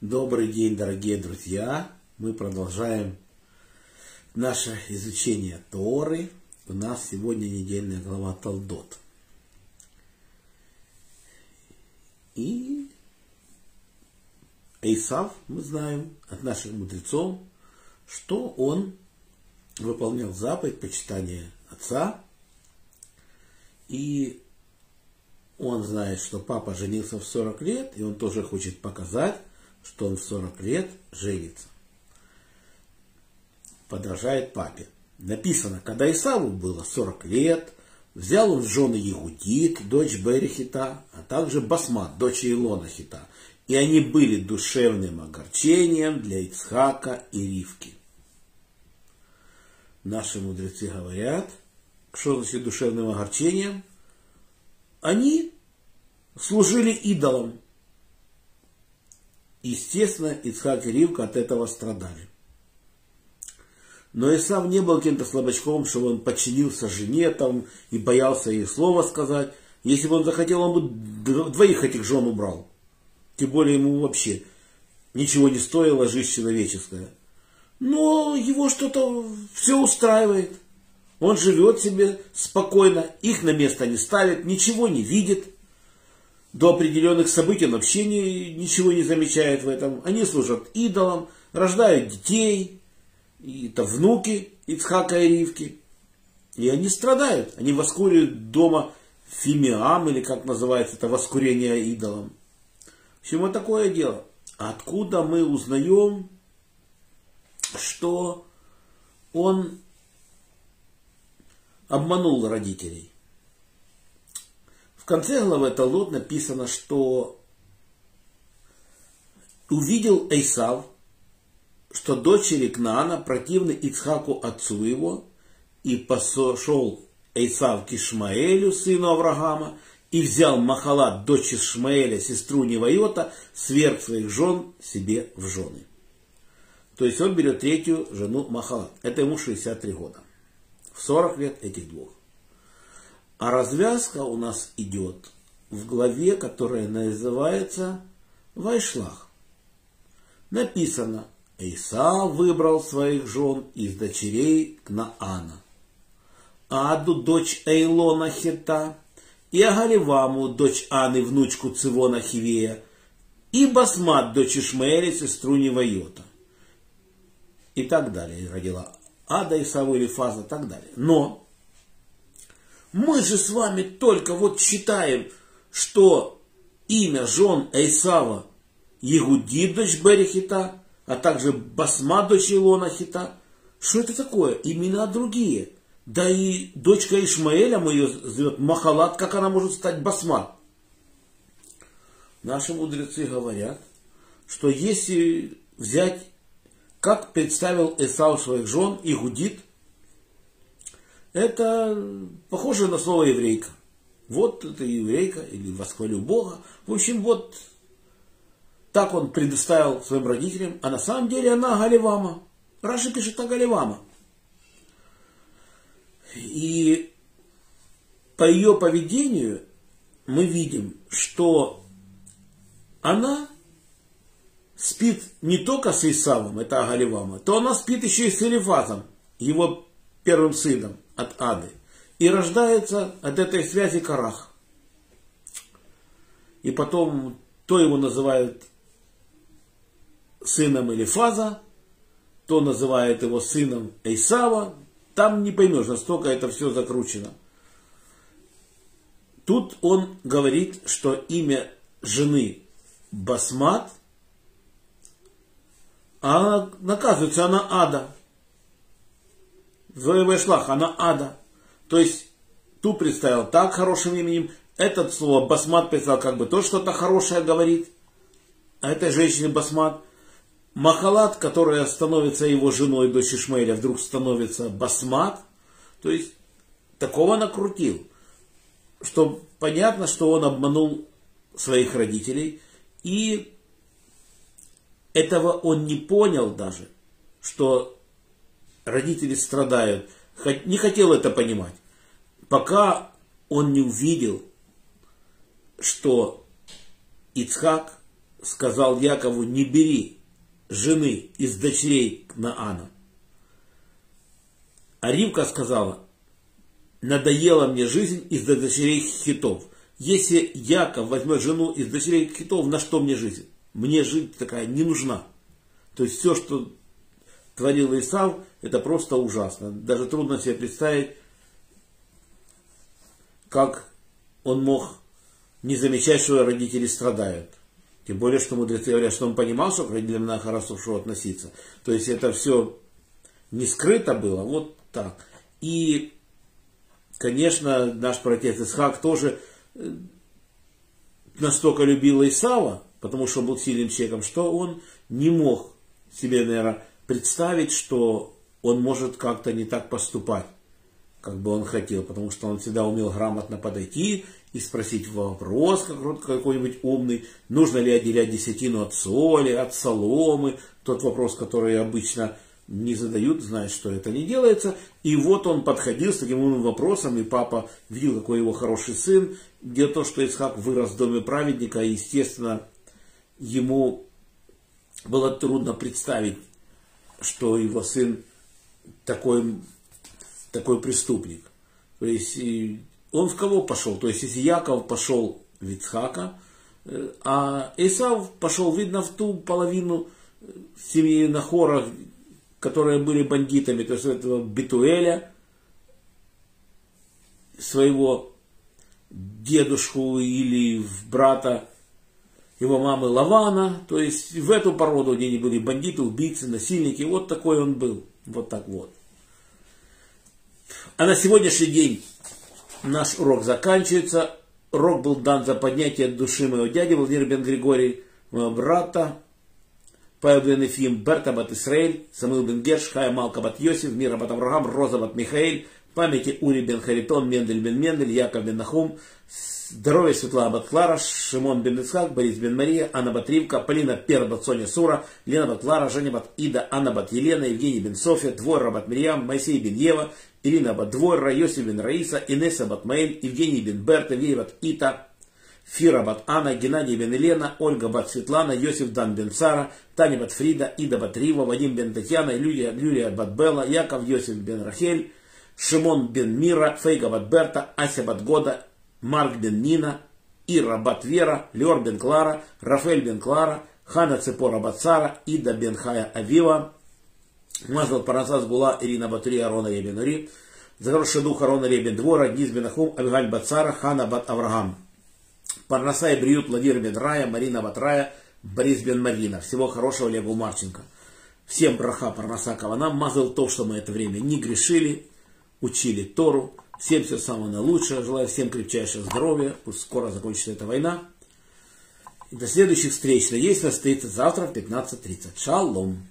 Добрый день, дорогие друзья! Мы продолжаем наше изучение Торы. У нас сегодня недельная глава Талдот. И Эйсав, мы знаем от наших мудрецов, что он выполнял заповедь почитания отца. И он знает, что папа женился в 40 лет, и он тоже хочет показать, что он в 40 лет женится. Подражает папе. Написано, когда Исаву было 40 лет, взял он в жены Егудит, дочь Берехита, а также Басмат, дочь Илона Хита. И они были душевным огорчением для Ицхака и Ривки. Наши мудрецы говорят, что значит душевным огорчением? Они служили идолам. Естественно, Ицхак и Ривка от этого страдали. Но Исав не был каким-то слабачком, что он подчинился жене там и боялся ей слова сказать. Если бы он захотел, он бы двоих этих жен убрал. Тем более ему вообще ничего не стоило жизнь человеческая. Но его что-то все устраивает. Он живет себе спокойно, их на место не ставит, ничего не видит до определенных событий он вообще не, ничего не замечает в этом. Они служат идолам, рождают детей, и это внуки Ицхака и Ривки. И они страдают. Они воскуривают дома фимиам, или как называется это воскурение идолам. Общем, вот такое дело. Откуда мы узнаем, что он обманул родителей? Конце главы Талот написано, что увидел Эйсав, что дочери Кнаана противны Ицхаку отцу его, и пошел Эйсав к Ишмаэлю, сыну Авраама, и взял Махалат, дочь Ишмаэля, сестру Невайота, сверх своих жен себе в жены. То есть он берет третью жену Махалат. Это ему 63 года. В 40 лет этих двух. А развязка у нас идет в главе, которая называется Вайшлах. Написано, Иса выбрал своих жен из дочерей Кнаана. Аду, дочь Эйлона Хита, и Агаливаму, дочь Аны, внучку Цивона Хивея, и Басмат, дочь Ишмаэля, сестру Невайота. И так далее родила Ада, Исаву Элифаза, так далее. Но мы же с вами только вот считаем, что имя жен Эйсава Егудит, дочь Беэри Хита, а также Басма, дочь Илона Хита. Что это такое? Имена другие. Да и дочка Ишмаэля, мы ее зовет Махалат, как она может стать Басма? Наши мудрецы говорят, что если взять, как представил Эсау своих жен, Игудит, это похоже на слово еврейка. Вот это еврейка или восхвалю Бога. В общем, вот так он предоставил своим родителям, а на самом деле она Галивама. Раши пишет о Галивама. И по ее поведению мы видим, что она спит не только с Исавом, это Агаливама, то она спит еще и с Элифазом, его первым сыном от Ады. И рождается от этой связи Карах. И потом то его называют сыном Элифаза, то называют его сыном Эйсава. Там не поймешь, настолько это все закручено. Тут он говорит, что имя жены Басмат, а наказывается она Ада. Вешлах, она ада. То есть ту представил так хорошим именем, этот слово басмат представил как бы то что-то хорошее говорит. А этой женщине басмат. Махалат, которая становится его женой дочь Ишмаэля, вдруг становится басмат. То есть такого накрутил. Что понятно, что он обманул своих родителей. И этого он не понял даже, что родители страдают. Не хотел это понимать. Пока он не увидел, что Ицхак сказал Якову, не бери жены из дочерей Наана. А Ривка сказала, надоела мне жизнь из дочерей хитов. Если Яков возьмет жену из дочерей хитов, на что мне жизнь? Мне жизнь такая не нужна. То есть все, что творил Исав, это просто ужасно. Даже трудно себе представить, как он мог не замечать, что родители страдают. Тем более, что мудрецы говорят, что он понимал, что к родителям надо хорошо относиться. То есть это все не скрыто было, вот так. И, конечно, наш протец Исхак тоже э, настолько любил Исава, потому что был сильным человеком, что он не мог себе, наверное, представить, что он может как-то не так поступать, как бы он хотел, потому что он всегда умел грамотно подойти и спросить вопрос какой-нибудь умный, нужно ли отделять десятину от соли, от соломы, тот вопрос, который обычно не задают, знают, что это не делается. И вот он подходил с таким умным вопросом, и папа видел, какой его хороший сын. В том, что Исхак вырос в доме праведника, и, естественно, ему было трудно представить, что его сын такой, такой преступник. То есть он в кого пошел? То есть если Яков пошел в Ицхака, э, а Исав пошел, видно, в ту половину семьи Нахора, которые были бандитами, то есть этого Битуэля, своего дедушку или брата его мамы Лавана, то есть в эту породу, они были бандиты, убийцы, насильники, вот такой он был, вот так вот. А на сегодняшний день наш урок заканчивается. Урок был дан за поднятие души моего дяди Владимира Бен Григорий, моего брата, Павел бен Ефим, Берта бат Исраэль, Самуил бен Герш, Хая Малка бат Йосиф, Мира бат Авраам, Роза бат Михаэль, памяти Ури бен Харитон, Мендель бен Мендель, Яков бен Нахум, Здоровье Светлана Батклара, Шимон бен Ицхак, Борис бен Мария, Анна бат Ривка, Полина Пер бат Соня Сура, Лена бат Клара, Женя бат Ида, Анна бат Елена, Евгений бен София, Двойра бат Мирьям, Моисей бен Ева, Ирина бат Двойра, Йосиф бен Раиса, Инесса бат Маэль, Евгений бен Берта, Вей бат Ита, Фира бат Анна, Геннадий бен Елена, Ольга бат Светлана, Йосиф дан бен Сара, Таня бат Фрида, Ида бат Рива, Вадим бен Татьяна, Юлия, Юлия бат Белла, Яков Йосиф бен Рахель, Шимон бен Мира, Фейга бат Берта, Ася бат Года, Марк бен Нина, Ира бат Вера, Леор бен Клара, Рафель бен Клара, Хана Цепора бат Сара, Ида бен Хая Авива, Мазал Парасас Гула, Ирина Батури, Арона Ебенури, Загорший дух Арона Ребен Двора, Низ бен Ахум, Авигаль бат Сара, Хана бат Авраам. Парнаса и Бриют, Владимир Бедрая, Марина Батрая, Борис Бен Марина. Всего хорошего Олегу Марченко. Всем браха Парнаса Кавана. Мазал то, что мы это время не грешили, учили Тору. Всем все самое наилучшее. Желаю всем крепчайшего здоровья. Пусть скоро закончится эта война. И до следующих встреч. Надеюсь, состоится завтра в 15.30. Шалом.